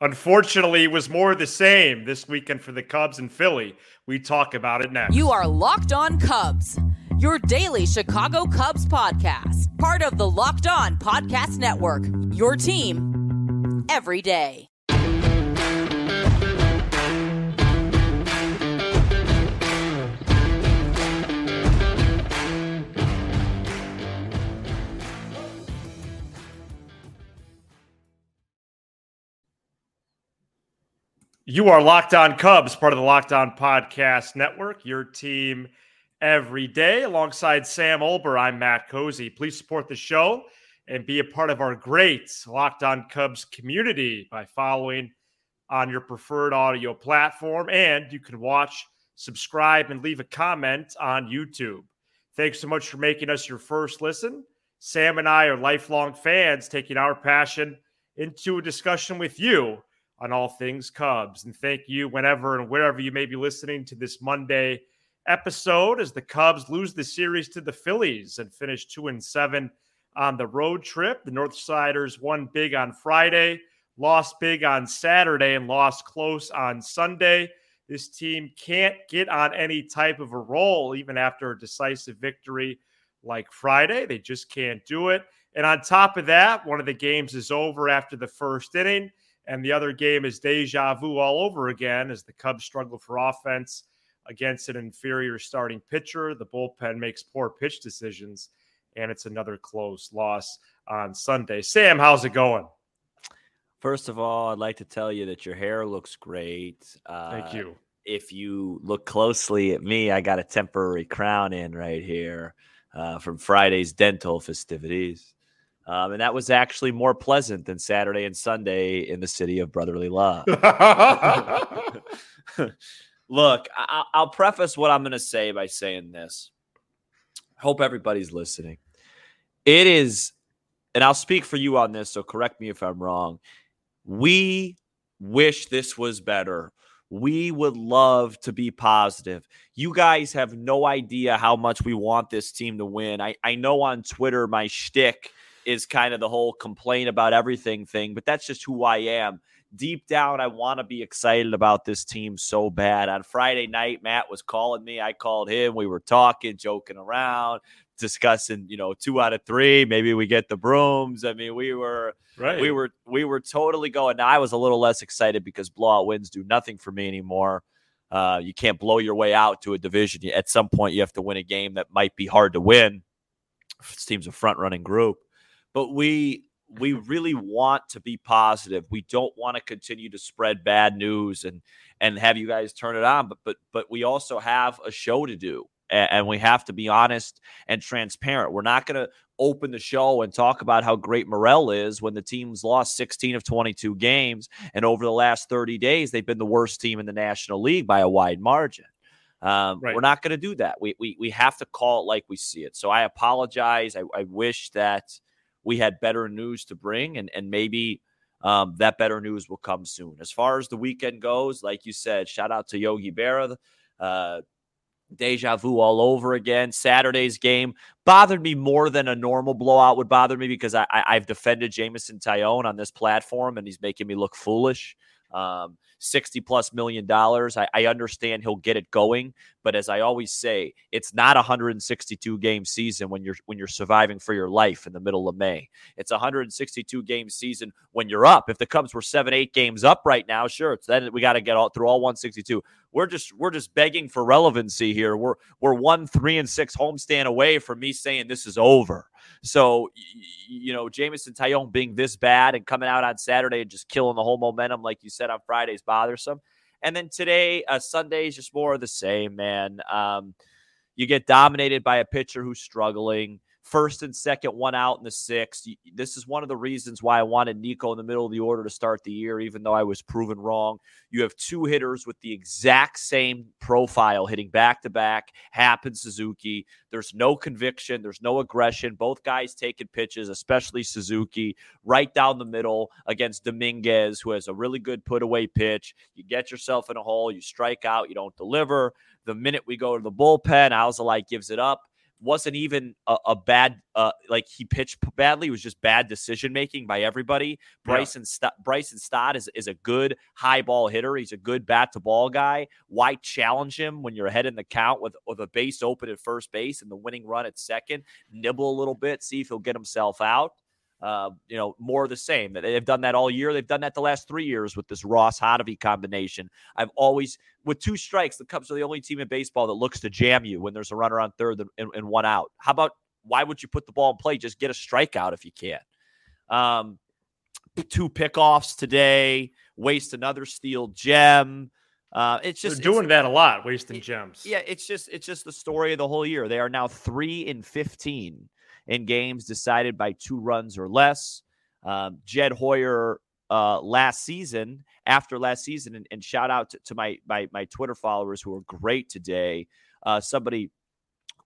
Unfortunately, it was more the same this weekend for the Cubs and Philly. We talk about it next. You are Locked On Cubs, your daily Chicago Cubs podcast, part of the Locked On Podcast Network. Your team every day. You are Locked On Cubs, part of the Locked On Podcast Network, your team every day. Alongside Sam Olbur, I'm Matt Cozzi. Please support the show and be a part of our great Locked On Cubs community by following on your preferred audio platform. And you can watch, subscribe, and leave a comment on YouTube. Thanks so much for making us your first listen. Sam and I are lifelong fans, taking our passion into a discussion with you on all things Cubs. And thank you whenever and wherever you may be listening to this Monday episode as the Cubs lose the series to the Phillies and finish two and seven on the road trip. The Northsiders won big on Friday, lost big on Saturday, and lost close on Sunday. This team can't get on any type of a roll even after a decisive victory like Friday. They just can't do it. And on top of that, one of the games is over after the first inning. And the other game is deja vu all over again as the Cubs struggle for offense against an inferior starting pitcher. The bullpen makes poor pitch decisions, and it's another close loss on Sunday. Sam, how's it going? First of all, I'd like to tell you that your hair looks great. Uh, Thank you. If you look closely at me, I got a temporary crown in right here uh, from Friday's dental festivities. Um, and that was actually more pleasant than Saturday and Sunday in the city of brotherly love. Look, I- will preface what I'm going to say by saying this. Hope everybody's listening. It is, and I'll speak for you on this, so correct me if I'm wrong. We wish this was better. We would love to be positive. You guys have no idea how much we want this team to win. I, I know on Twitter my shtick is kind of the whole complain about everything thing, but that's just who I am. Deep down, I want to be excited about this team so bad. On Friday night, Matt was calling me. I called him. We were talking, joking around, discussing, you know, two out of three. Maybe we get the brooms. I mean, we were right. We were we were totally going. Now I was a little less excited because blowout wins do nothing for me anymore. Uh, you can't blow your way out to a division. At some point, you have to win a game that might be hard to win. This team's a front running group but we we really want to be positive. We don't want to continue to spread bad news and and have you guys turn it on. But but but we also have a show to do, and, and we have to be honest and transparent. We're not going to open the show and talk about how great Morel is when the team's lost 16 of 22 games, and over the last 30 days they've been the worst team in the National League by a wide margin. Um, right. We're not going to do that. We, we we have to call it like we see it. So I apologize. I, I wish that we had better news to bring, and and maybe um, that better news will come soon. As far as the weekend goes, like you said, shout out to Yogi Berra. Uh, deja vu all over again. Saturday's game bothered me more than a normal blowout would bother me because I, I, have defended Jameson Taillon on this platform and he's making me look foolish. Um, 60 plus million dollars. I, I, understand he'll get it going, but as I always say, it's not a 162 game season when you're when you're surviving for your life in the middle of May. It's a 162 game season when you're up. If the Cubs were seven, eight games up right now, sure, it's then we got to get all through all 162. We're just we're just begging for relevancy here. We're we're one three and six homestand away from me saying this is over. So, you know, Jameson Taillon being this bad and coming out on Saturday and just killing the whole momentum, like you said on Friday, is bothersome. And then today, uh, Sunday is just more of the same, man. Um, you get dominated by a pitcher who's struggling first and second, one out in the sixth. This is one of the reasons why I wanted Nico in the middle of the order to start the year, even though I was proven wrong. You have two hitters with the exact same profile hitting back to back, Happ and Suzuki. There's no conviction, there's no aggression. Both guys taking pitches, especially Suzuki, right down the middle against Dominguez, who has a really good put away pitch. You get yourself in a hole, you strike out, you don't deliver. The minute we go to the bullpen, Alzolay gives it up wasn't even a, a bad uh, like he pitched badly. It was just bad decision making by everybody. Bryson St- Bryson Stott is is a good high ball hitter. He's a good bat to ball guy. Why challenge him when you're ahead in the count with with a base open at first base and the winning run at second? Nibble a little bit, see if he'll get himself out. Uh, you know, more of the same. They've done that all year. They've done that the last three years with this Ross Hottovy combination. I've always, with two strikes, the Cubs are the only team in baseball that looks to jam you when there's a runner on third and, and one out. How about why would you put the ball in play? Just get a strikeout if you can. Um, two pickoffs today, waste another Steele gem. Uh, it's just They're doing that a lot, wasting gems. Yeah, it's just it's just the story of the whole year. They are now three in fifteen in games decided by two runs or less. Um, Jed Hoyer uh, last season, after last season, and, and shout out to, to, my, my my Twitter followers who are great today. Uh, somebody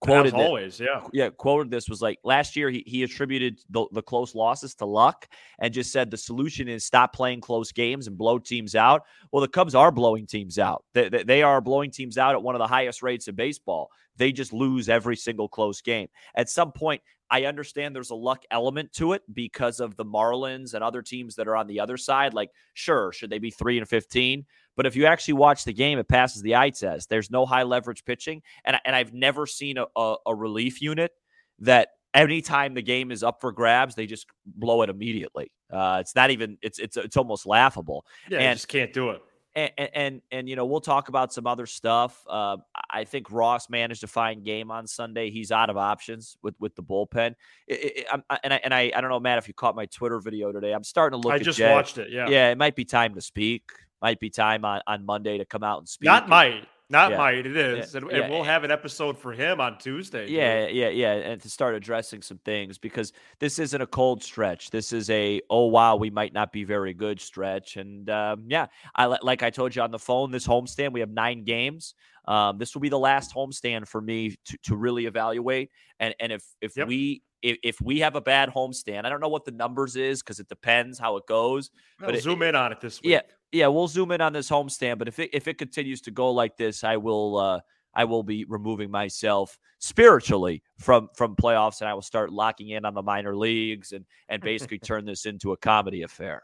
quoted As always, yeah, yeah, quoted this was like last year he, he attributed the, the close losses to luck and just said the solution is stop playing close games and blow teams out. Well, the Cubs are blowing teams out. They, they, they are blowing teams out at one of the highest rates in baseball. They just lose every single close game. At some point, I understand there's a luck element to it because of the Marlins and other teams that are on the other side. Like, sure, should they be three and 15? But if you actually watch the game, it passes the eye test. There's no high leverage pitching. And, and I've never seen a, a, a relief unit that anytime the game is up for grabs, they just blow it immediately. Uh, it's not even, it's, it's, it's almost laughable. Yeah, and, just can't do it and, and, and you know we'll talk about some other stuff. Uh, I think Ross managed to find game on Sunday. He's out of options with with the bullpen. It, it, I, and I and I I don't know, Matt, if you caught my Twitter video today. I'm starting to look. I just Jay. watched it. Yeah, yeah. It might be time to speak. Might be time on on Monday to come out and speak. Not might. Not yeah. might. It is. Yeah. And, and we'll have an episode for him on Tuesday. Yeah, dude. yeah, yeah. And to start addressing some things because this isn't a cold stretch. This is a, oh, wow, we might not be very good stretch. And um, yeah, I like I told you on the phone, this homestand, we have nine games. Um, this will be the last homestand for me to, to really evaluate. And and if if yep. we if, if we have a bad homestand, I don't know what the numbers is because it depends how it goes. I'll but zoom it, in on it this week. Yeah, yeah, we'll zoom in on this homestand. But if it if it continues to go like this, I will uh, I will be removing myself spiritually from from playoffs, and I will start locking in on the minor leagues and and basically turn this into a comedy affair.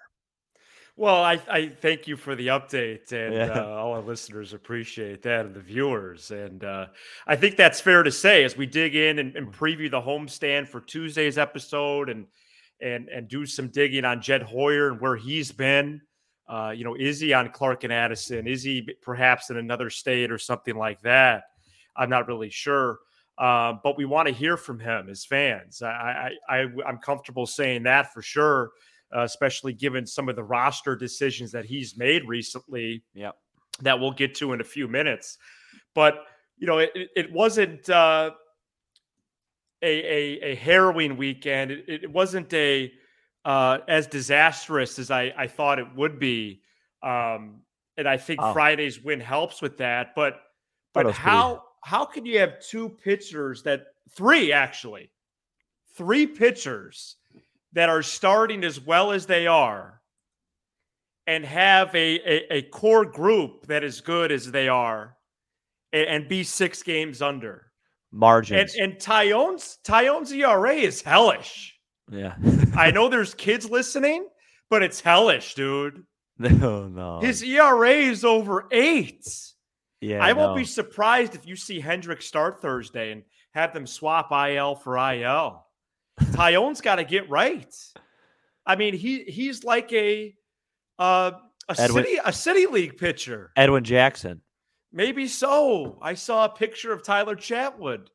Well, I, I thank you for the update, and yeah. uh, all our listeners appreciate that, and the viewers. And uh, I think that's fair to say as we dig in and, and, preview the homestand for Tuesday's episode, and and and do some digging on Jed Hoyer and where he's been. Uh, you know, is he on Clark and Addison? Is he perhaps in another state or something like that? I'm not really sure. Uh, but we want to hear from him as fans. I, I, I, I'm comfortable saying that for sure uh, especially given some of the roster decisions that he's made recently. Yeah, that we'll get to in a few minutes. But you know, it, it wasn't uh, a, a, a harrowing weekend. It, it wasn't a uh, as disastrous as I, I thought it would be. Um, and I think oh. Friday's win helps with that. But but how pretty... how can you have two pitchers that three actually three pitchers that are starting as well as they are and have a, a, a core group that is good as they are and, and be six games under margins. And, and Taillon's Taillon's ERA is hellish. Yeah. I know there's kids listening, but it's hellish, dude. No, no. His ERA is over eight. Yeah. I won't no. be surprised if you see Hendrick start Thursday and have them swap IL for IL. Taillon's got to get right. I mean, he he's like a uh, a Edwin, city a city league pitcher. Edwin Jackson. Maybe so. I saw a picture of Tyler Chatwood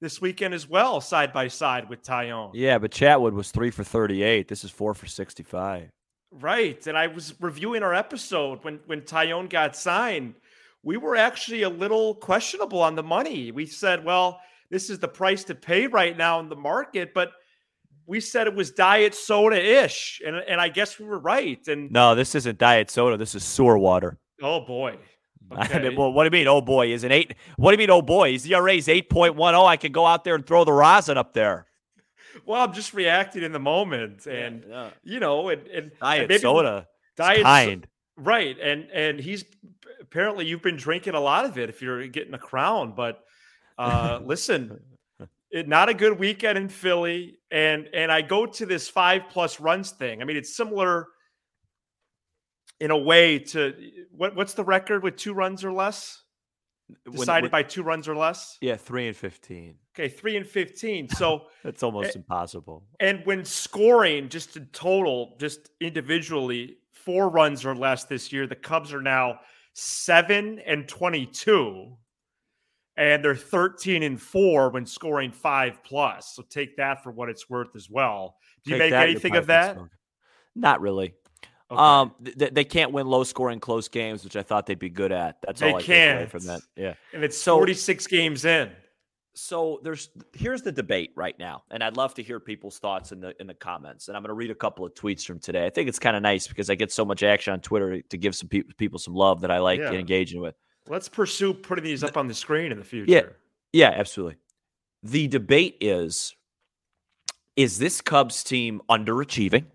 this weekend as well, side by side with Taillon. Yeah, but Chatwood was three for thirty-eight. This is four for sixty-five. Right, and I was reviewing our episode when when Taillon got signed. We were actually a little questionable on the money. We said, well, this is the price to pay right now in the market, but we said it was diet soda ish, and and I guess we were right. And no, this isn't diet soda. This is sewer water. Oh boy. Okay. Well, what do you mean? Oh boy, is an eight? What do you mean? Oh boy, his ERA is eight point one. Oh, I can go out there and throw the rosin up there. Well, I'm just reacting in the moment, and yeah, yeah. you know, and, and diet and soda, diet kind, right? And and he's apparently you've been drinking a lot of it if you're getting a crown. But uh, listen, it, not a good weekend in Philly, and and I go to this five plus runs thing. I mean, it's similar in a way to what what's the record with two runs or less? Decided when, when, by two runs or less. Yeah, three and fifteen. Okay, three and fifteen. So that's almost and, impossible. And when scoring, just in total, just individually, four runs or less this year, the Cubs are now seven and twenty-two and they're 13 and 4 when scoring 5 plus. So take that for what it's worth as well. Do you take make anything of that? Not really. Okay. Um, th- they can't win low scoring close games, which I thought they'd be good at. That's they all I away from that. Yeah. And it's so, 46 games in. So there's here's the debate right now, and I'd love to hear people's thoughts in the in the comments. And I'm going to read a couple of tweets from today. I think it's kind of nice because I get so much action on Twitter to give some pe- people some love that I like yeah. engaging with. Let's pursue putting these up on the screen in the future. Yeah, yeah, absolutely. The debate is: Is this Cubs team underachieving?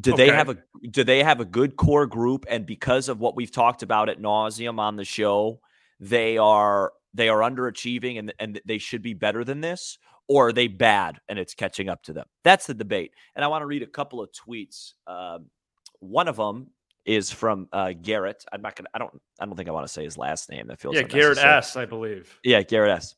Do okay. they have a do they have a good core group? And because of what we've talked about at nauseum on the show, they are they are underachieving and and they should be better than this, or are they bad and it's catching up to them? That's the debate. And I want to read a couple of tweets. Uh, one of them is from uh, Garrett. I'm not gonna. I don't. I don't think I want to say his last name. That feels yeah. Garrett S. I believe. Yeah, Garrett S.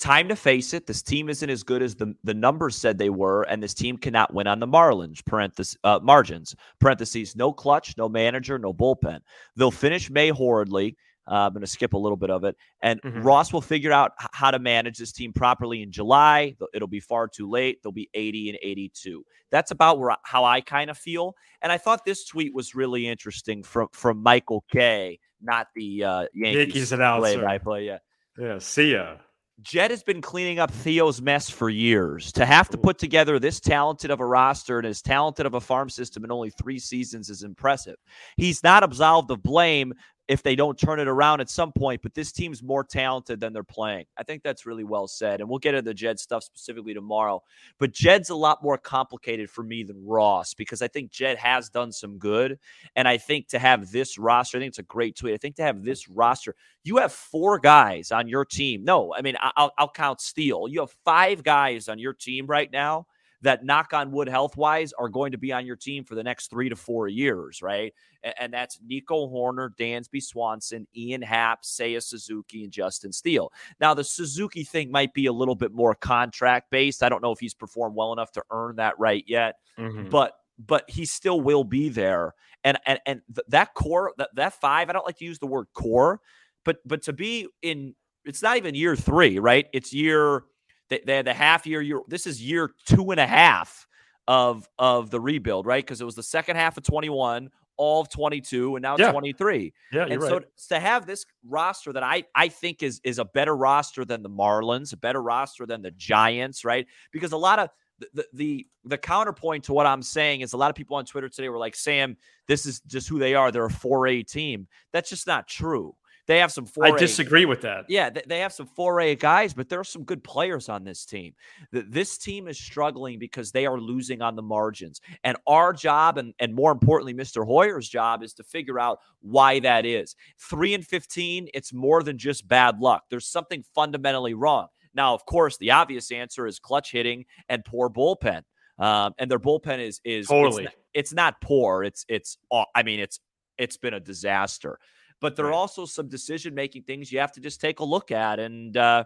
Time to face it. This team isn't as good as the the numbers said they were, and this team cannot win on the Marlins. Parentheses uh, margins. Parentheses. No clutch. No manager. No bullpen. They'll finish May horridly. Uh, I'm going to skip a little bit of it. And mm-hmm. Ross will figure out how to manage this team properly in July. It'll be far too late. They'll be 80 and 82. That's about where how I kind of feel. And I thought this tweet was really interesting from from Michael K, not the uh, Yankees, Yankees announcer. Play by play. Yeah. Yeah. See ya. Jed has been cleaning up Theo's mess for years. To have to put together this talented of a roster and as talented of a farm system in only three seasons is impressive. He's not absolved of blame, if they don't turn it around at some point, but this team's more talented than they're playing. I think that's really well said. And we'll get into Jed stuff specifically tomorrow. But Jed's a lot more complicated for me than Ross because I think Jed has done some good. And I think to have this roster, I think it's a great tweet. I think to have this roster, you have four guys on your team. No, I mean, I'll, I'll count Steele. You have five guys on your team right now that knock on wood health wise are going to be on your team for the next three to four years, right? And, and that's Nico Hoerner, Dansby Swanson, Ian Happ, Seiya Suzuki, and Justin Steele. Now, the Suzuki thing might be a little bit more contract based. I don't know if he's performed well enough to earn that right yet, mm-hmm. but but he still will be there. And and and th- that core, that, that five, I don't like to use the word core, but but to be in, it's not even year three, right? It's year they, they had the half year, year. This is year two and a half of of the rebuild, right? Because it was the second half of 21, all of 22, and now yeah. 23. Yeah, and so right. to have this roster that I I think is is a better roster than the Marlins, a better roster than the Giants, right? Because a lot of the, the the counterpoint to what I'm saying is a lot of people on Twitter today were like, Sam, this is just who they are. They're a 4A team. That's just not true. They have some four. I disagree with that. Yeah, they have some four A guys, but there are some good players on this team. This team is struggling because they are losing on the margins. And our job, and, and more importantly, Mr. Hoyer's job, is to figure out why that is. Three and 15, it's more than just bad luck. There's something fundamentally wrong. Now, of course, the obvious answer is clutch hitting and poor bullpen. Um, and their bullpen is is totally it's not, it's not poor. It's it's I mean it's it's been a disaster but there right. are also some decision making things you have to just take a look at and uh,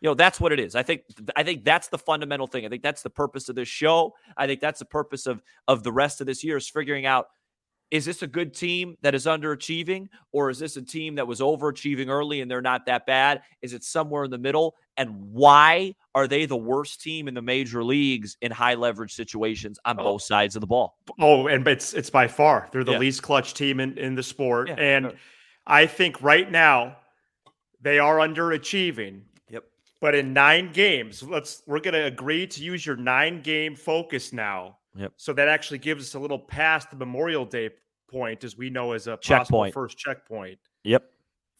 you know that's what it is i think i think that's the fundamental thing i think that's the purpose of this show i think that's the purpose of of the rest of this year is figuring out is this a good team that is underachieving or is this a team that was overachieving early and they're not that bad is it somewhere in the middle and why are they the worst team in the major leagues in high leverage situations on oh. both sides of the ball oh and it's it's by far they're the yeah. least clutch team in in the sport yeah. and I think right now they are underachieving. Yep. But in nine games, let's we're gonna agree to use your nine game focus now. Yep. So that actually gives us a little past the Memorial Day point, as we know as a checkpoint first checkpoint. Yep.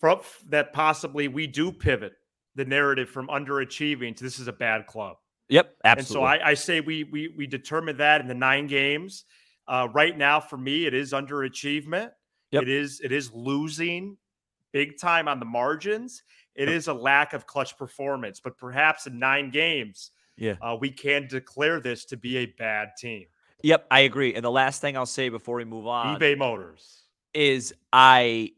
From that possibly we do pivot the narrative from underachieving to this is a bad club. Yep, absolutely. And so I, I say we we we determine that in the nine games. Uh, right now, for me, it is underachievement. Yep. It is it is losing big time on the margins. It is a lack of clutch performance, but perhaps in nine games, Yeah. uh, we can declare this to be a bad team. Yep, I agree. And the last thing I'll say before we move on eBay Motors. is I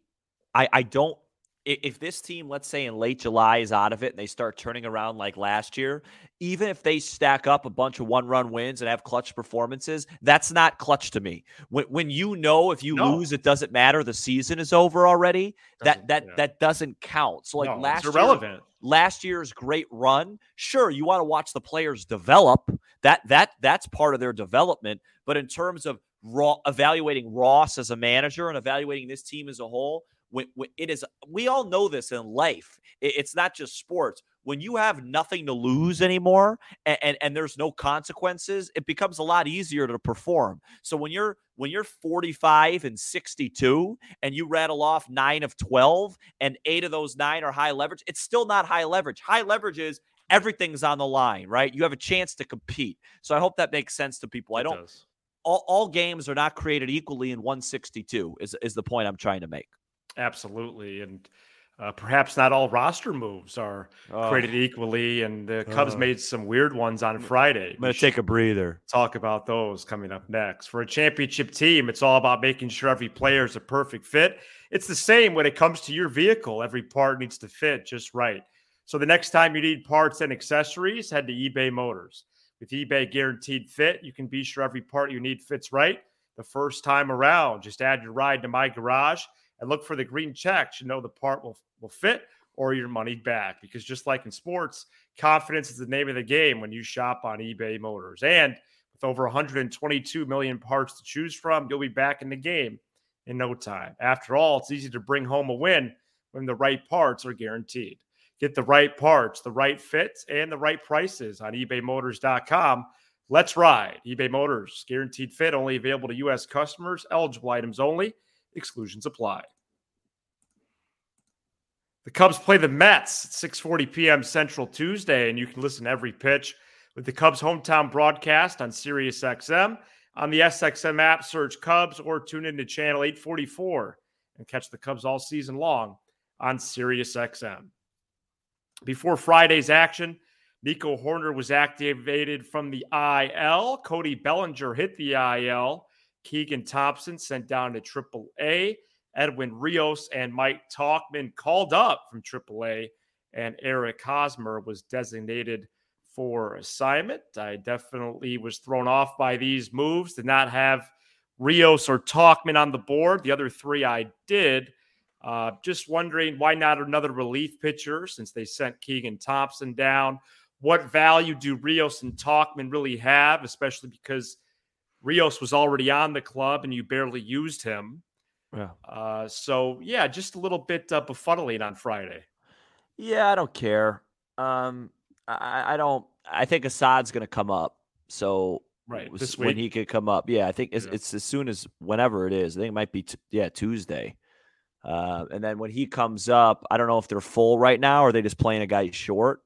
I I don't if this team, let's say in late July, is out of it and they start turning around like last year, even if they stack up a bunch of one run wins and have clutch performances, that's not clutch to me. When, when you know if you No. lose, it doesn't matter. The season is over already. Doesn't- That that yeah. that doesn't count. So like No, last it's year, last year's great run sure you want to watch the players develop that that that's part of their development but in terms of raw evaluating ross as a manager and evaluating this team as a whole when, when it is we all know this in life It- it's not just sports when you have nothing to lose anymore and, and and there's no consequences it becomes a lot easier to perform. So when you're when you're 45 and 62 and you rattle off 9 of 12 and 8 of those 9 are high leverage it's still not high leverage. High leverage is everything's on the line right? You have a chance to compete. So i hope that makes sense to people. I don't all, all games are not created equally in 162 is is the point i'm trying to make Absolutely. And uh, perhaps not all roster moves are created equally. And the Cubs Oh. made some weird ones on Friday. i'm gonna take a breather talk about those coming up next. For a championship team, it's all about making sure every player is a perfect fit. It's the same when it comes to your vehicle. Every part needs to fit just right. So the next time you need parts and accessories, head to eBay Motors. With eBay Guaranteed Fit, you can be sure every part you need fits right the first time around. Just add your ride to My Garage and look for the green check to know the part will, will fit or your money back. Because just like in sports, confidence is the name of the game when you shop on eBay Motors. And with over 122 million parts to choose from, you'll be back in the game in no time. After all, it's easy to bring home a win when the right parts are guaranteed. Get the right parts, the right fits, and the right prices on ebaymotors.com. Let's ride. eBay Motors, guaranteed fit, only available to U.S. customers, eligible items only, exclusions apply. The Cubs play the Mets at 6:40 p.m. Central Tuesday, and you can listen every pitch with the Cubs hometown broadcast on SiriusXM. On the SXM app. Search Cubs or tune into channel 844 and catch the Cubs all season long on SiriusXM. Before Friday's action, Nico Hoerner was activated from the IL. Cody Bellinger hit the IL. Keegan Thompson sent down to Triple A. Edwin Rios and Mike Tauchman called up from AAA, and Eric Hosmer was designated for assignment. I definitely was thrown off by these moves. Did not have Rios or Tauchman on the board. The other three I did. Uh, just wondering why not another relief pitcher since they sent Keegan Thompson down. What value do Rios and Tauchman really have, especially because Rios was already on the club and you barely used him? yeah Uh, so yeah, just a little bit uh, befuddling on Friday. Yeah, I don't care. Um, I, I don't. I think Assad's going to come up. So Right, this when week? he could come up, yeah, I think it's, Yeah. it's as soon as whenever it is. I think it might be t- yeah Tuesday. Uh, and then when he comes up, I don't know if they're full right now or they just playing a guy short.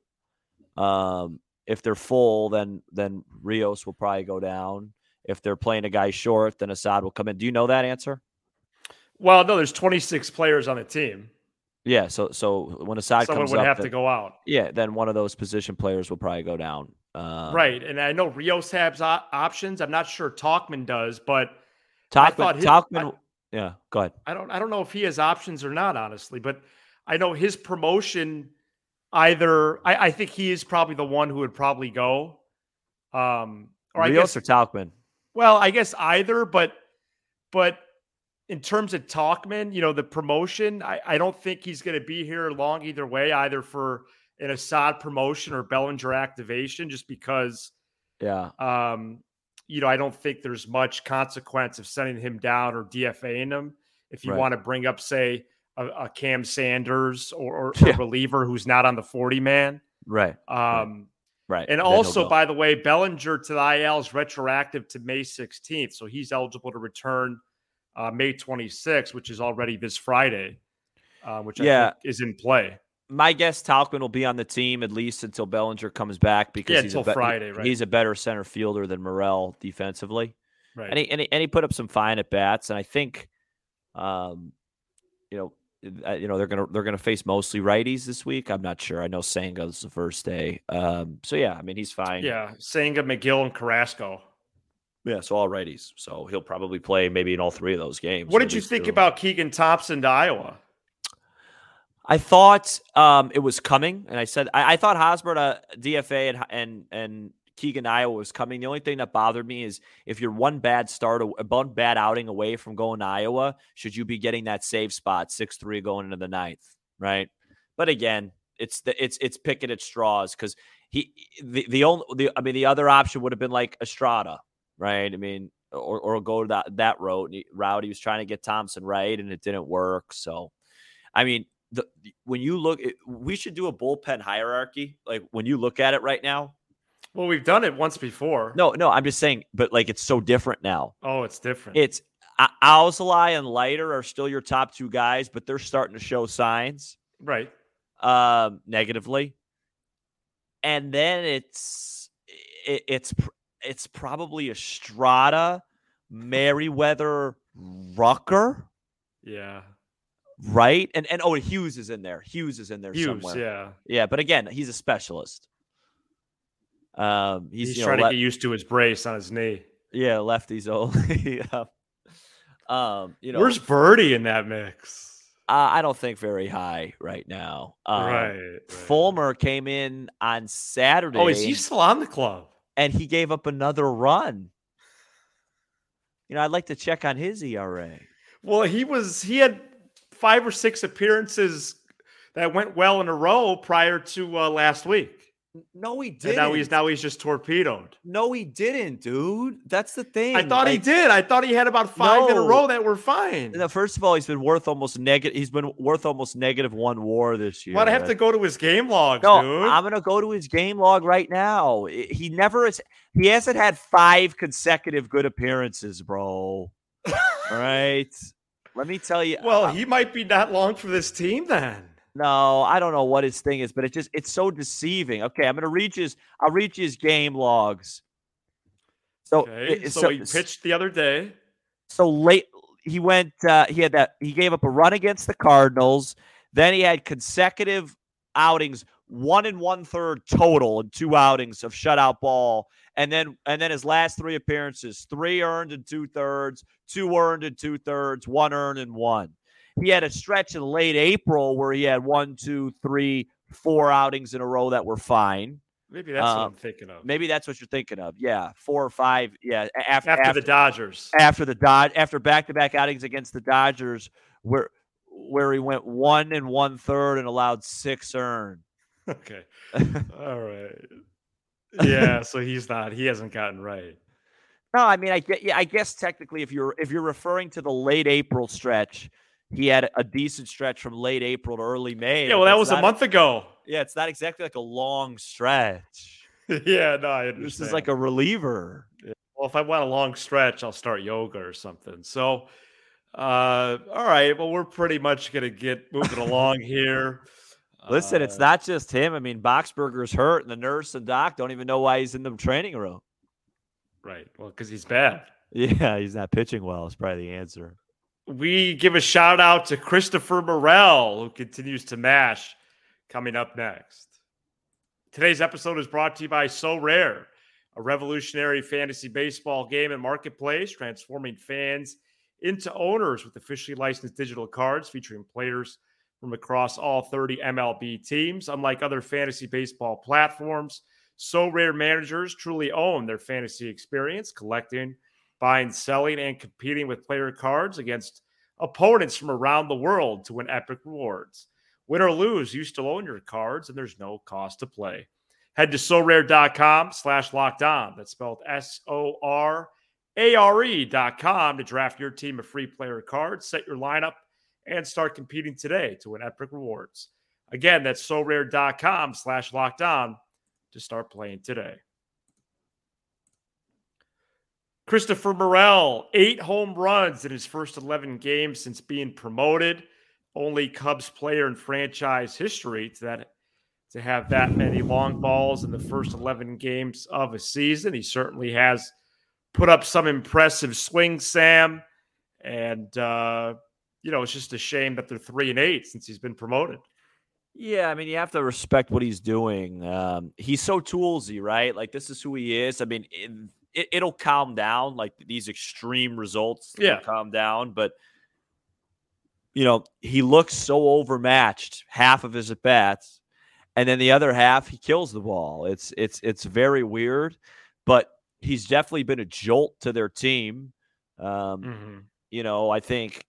Um, if they're full, then then Rios will probably go down. If they're playing a guy short, then Assad will come in. Do you know that answer? Well, no, there's 26 players on the team. Yeah. So so when Assad Someone comes would up, have then- to go out. Yeah, then one of those position players will probably go down. Um, right. And I know Rios has o- options. I'm not sure Tauchman does, but I Tauchman. his- Tauchman. yeah. Go ahead. I don't I don't know if he has options or not, honestly. But I know his promotion either I, I think he is probably the one who would probably go. Um or I guess or Tauchman. Well, I guess either, but but in terms of Tauchman, you know, the promotion, I, I don't think he's going to be here long either way, either for an Assad promotion or Bellinger activation, just because Yeah. um, you know, I don't think there's much consequence of sending him down or DFAing him. If you Right. want to bring up, say, a, a Cam Sanders or, or Yeah. a reliever who's not on the 40 man. Right. Um, Right. And Then he'll also, by the way, Bellinger to the IL is retroactive to May 16th. So he's eligible to return uh, May 26th, which is already this Friday, uh, which I Yeah. think is in play. my guess, Tauchman will be on the team at least until Bellinger comes back because Yeah, he's until a be- Friday, right? He's a better center fielder than Morel defensively. Right. And he, and he and he put up some fine at bats, and I think, um, you know, you know they're gonna they're gonna face mostly righties this week. I'm not sure. I know Senga's the first day. Um, so yeah, I mean he's fine. Yeah, Senga, Megill, and Carrasco. Yeah, so all righties. So he'll probably play maybe in all three of those games. What did you think two. about Keegan Thompson to Iowa? I thought um, it was coming, and I said I, I thought Hosmer uh, DFA and and and Keegan Iowa was coming. The only thing that bothered me is if you're one bad start, one bad outing away from going to Iowa, should you be getting that save spot six three going into the ninth, right? But again, it's the it's it's picking at straws because he the the only the I mean the other option would have been like Estrada, right? I mean, or or go to that that route route. He was trying to get Thompson right, and it didn't work. So, I mean, the when you look, we should do a bullpen hierarchy. Like when you look at it right now, well, we've done it once before. No, no, I'm just saying, but like it's so different now. Oh, it's different. It's Alzolay and Leiter are still your top two guys, but they're starting to show signs, right? Um, negatively, and then it's it, it's it's probably Estrada, Merryweather, Rucker. Yeah. Right. And and oh, Hughes is in there. Hughes is in there Hughes, somewhere. Yeah. Yeah. But again, he's a specialist. Um, he's, he's you know, trying to get used to his brace on his knee. Yeah, lefties only. um, you know, where's Burdi in that mix? Uh, I don't think very high right now. Um, right, right. Fulmer came in on Saturday. Oh, is he still on the club? And he gave up another run. You know, I'd like to check on his ERA. Well, he was he had five or six appearances that went well in a row prior to uh, last week. No, he didn't. And now he's now he's just torpedoed. No, he didn't, dude. That's the thing. I thought like, he did. I thought he had about five no. in a row that were fine. Now, first of all, he's been worth almost negative. He's been worth almost negative one WAR this year. Why'd I have to go to his game log, no, dude? I'm gonna go to his game log right now. He never is. He hasn't had five consecutive good appearances, bro. all right. Let me tell you. Well, uh, he might be not long for this team then. No, I don't know what his thing is, but it just it's so deceiving. Okay, I'm gonna reach his I'll reach his game logs. So, okay, so, so he pitched the other day. So late he went uh he had that he gave up a run against the Cardinals. Then he had consecutive outings, one and one third total and two outings of shutout ball. And then and then his last three appearances, three earned and two thirds, two earned and two thirds, one earned and one. He had a stretch in late April where he had one, two, three, four outings in a row that were fine. Maybe that's um, what I'm thinking of. Maybe that's what you're thinking of. Yeah, four or five. Yeah, after, after, after the Dodgers. After the Dodge, after back-to-back outings against the Dodgers, where where he went one and one third and allowed six earned. Okay. All right. Yeah. So he's not. He hasn't gotten right. No, I mean, I get. Yeah, I guess technically, if you're if you're referring to the late April stretch, he had a decent stretch from late April to early May. Yeah, well, that was a month ago. Yeah, it's not exactly like a long stretch. yeah, no, I understand. This is like a reliever. Yeah. Well, if I want a long stretch, I'll start yoga or something. So, uh, all right. Well, we're pretty much going to get moving along here. Listen, uh, it's not just him. I mean, Boxberger's hurt, and the nurse and doc don't even know why he's in the training room. Right. Well, because he's bad. Yeah, he's not pitching well. Is probably the answer we give a shout out to Christopher Morel, who continues to mash, coming up next. Today's episode is brought to you by Sorare, a revolutionary fantasy baseball game and marketplace, transforming fans into owners with officially licensed digital cards featuring players from across all 30 MLB teams. Unlike other fantasy baseball platforms, Sorare managers truly own their fantasy experience, collecting buying, selling, and competing with player cards against opponents from around the world to win epic rewards. Win or lose, you still own your cards, and there's no cost to play. Head to sorare.com slash locked on. That's spelled S O R A R E dot com to draft your team of free player cards, set your lineup, and start competing today to win epic rewards. Again, that's sorare.com slash locked on to start playing today. Christopher Morel, eight home runs in his first 11 games since being promoted. Only Cubs player in franchise history to that to have that many long balls in the first 11 games of a season. He certainly has put up some impressive swings, Sam. And, uh, you know, it's just a shame that they're three and eight since he's been promoted. Yeah, I mean, you have to respect what he's doing. Um, he's so toolsy, right? Like this is who he is. I mean, it, it, will calm down. Like these extreme results, yeah, calm down. But you know, he looks so overmatched half of his at bats, and then the other half he kills the ball. It's it's it's very weird, but he's definitely been a jolt to their team. Um, mm-hmm. You know, I think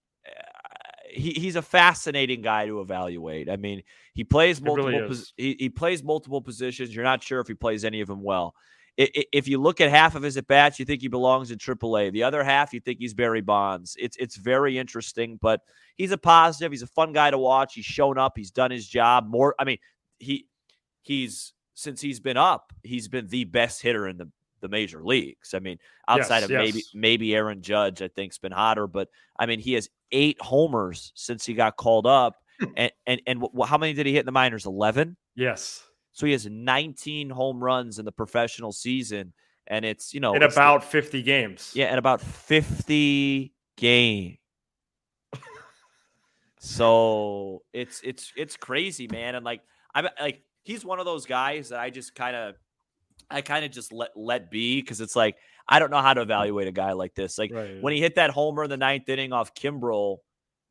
he, he's a fascinating guy to evaluate. I mean, he plays multiple really pos- he, he plays multiple positions. You're not sure if he plays any of them well. If you look at half of his at bats, you think he belongs in AAA. The other half, you think he's Barry Bonds. It's it's very interesting, but he's a positive. He's a fun guy to watch. He's shown up. He's done his job. More, I mean, he he's since he's been up, he's been the best hitter in the the major leagues. I mean, outside yes, of yes. maybe maybe Aaron Judge, I think's been hotter, but I mean, he has eight homers since he got called up. and and and how many did he hit in the minors? Eleven. Yes. So he has 19 home runs in the professional season, and it's you know in about 50 games. Yeah, in about 50 games. so it's it's it's crazy, man, and like I'm like he's one of those guys that I just kind of I kind of just let let be because it's like I don't know how to evaluate a guy like this. Like right. when he hit that homer in the ninth inning off Kimbrel,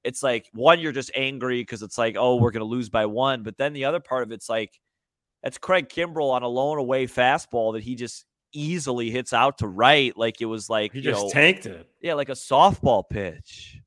it's like one, you're just angry because it's like, oh, we're gonna lose by one. But then the other part of it's like that's Craig Kimbrel on a lone away fastball that he just easily hits out to right, like it was like he just know, tanked it. Yeah, like a softball pitch.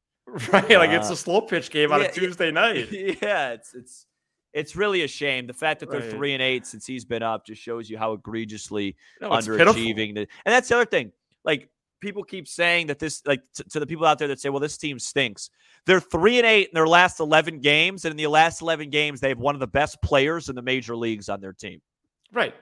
Right, uh, like it's uh, a slow pitch game on yeah, a Tuesday night. Yeah, it's it's it's really a shame. The fact that they're right. three and eight since he's been up just shows you how egregiously no, underachieving. The, and that's the other thing. Like people keep saying that this, like t- to the people out there that say, "Well, this team stinks." They're three and eight in their last eleven games, and in the last eleven games, they have one of the best players in the major leagues on their team. Right.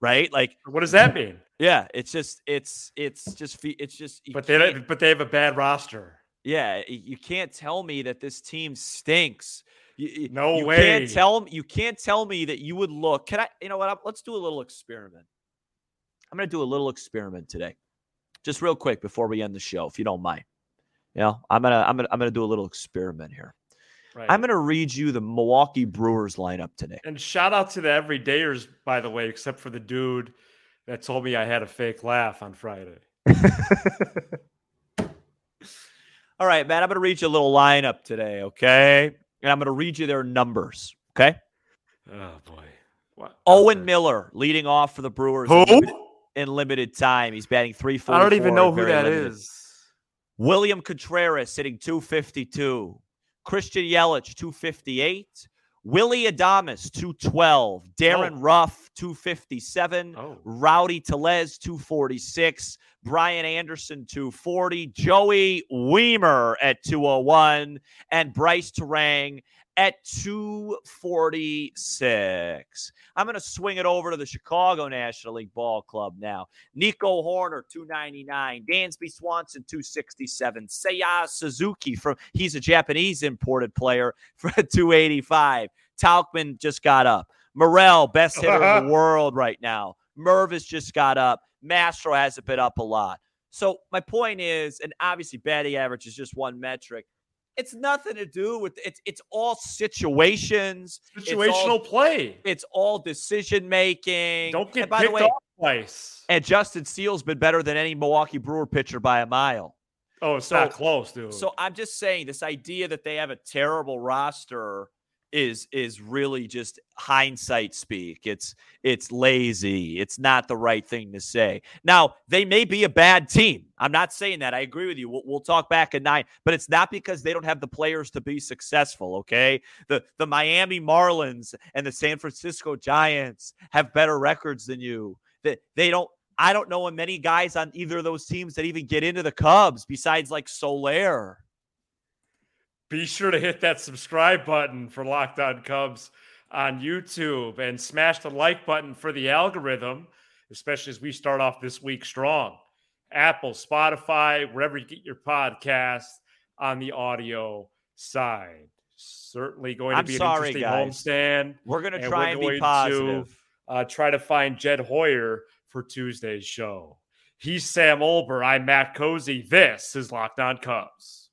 Right. Like, what does that mean? Yeah, it's just, it's, it's just, it's just. But they, but they have a bad roster. Yeah, you can't tell me that this team stinks you, no you way. Can't tell you can't tell me that you would look. Can I? You know what? Let's do a little experiment. I'm going to do a little experiment today, just real quick before we end the show, if you don't mind. You know, I'm gonna I'm gonna I'm gonna do a little experiment here. Right. I'm going to read you the Milwaukee Brewers lineup today. And shout out to the everydayers, by the way, except for the dude that told me I had a fake laugh on Friday. All right, man. I'm going to read you a little lineup today, okay? and I'm going to read you their numbers. Okay. Oh boy. What? Owen Miller leading off for the Brewers. Who? In limited, time, he's batting three four. I don't even know who that limited. is. William Contreras sitting 252. Christian Yelich 258. Willy Adames 212. Darin oh. Ruf 257. Oh. Rowdy Tellez 246. Brian Anderson 240, Joey Wiemer at 201, and Brice Turang at 246. I'm going to swing it over to the Chicago National League Ball Club now. Nico Hoerner, 299. Dansby Swanson, 267. Seiya Suzuki, from he's a Japanese imported player, for 285. Tauchman just got up. Morel, best hitter in the world right now. Mervis just got up. Mastro hasn't been up a lot. So my point is, and obviously batting average is just one metric. It's nothing to do with it's it's all situations, situational it's all, play. It's all decision making. Don't get by picked the way, off twice. And Justin Steele's been better than any Milwaukee Brewer pitcher by a mile. Oh, it's so, not close, dude. So I'm just saying this idea that they have a terrible roster is is really just hindsight speak. It's it's lazy. It's not the right thing to say. Now, they may be a bad team. I'm not saying that. I agree with you. We'll, we'll talk back at 9, but it's not because they don't have the players to be successful, okay? The the Miami Marlins and the San Francisco Giants have better records than you. That they, they don't I don't know many guys on either of those teams that even get into the Cubs besides like Soler be sure to hit that subscribe button for Locked On Cubs on YouTube and smash the like button for the algorithm, especially as we start off this week strong. Apple, Spotify, wherever you get your podcast on the audio side. Certainly going to I'm be an sorry, interesting guys. homestand. We're going to try and, and be positive. To, uh, try to find Jed Hoyer for Tuesday's show. He's Sam Olbur. I'm Matt Cozzi. This is Locked On Cubs.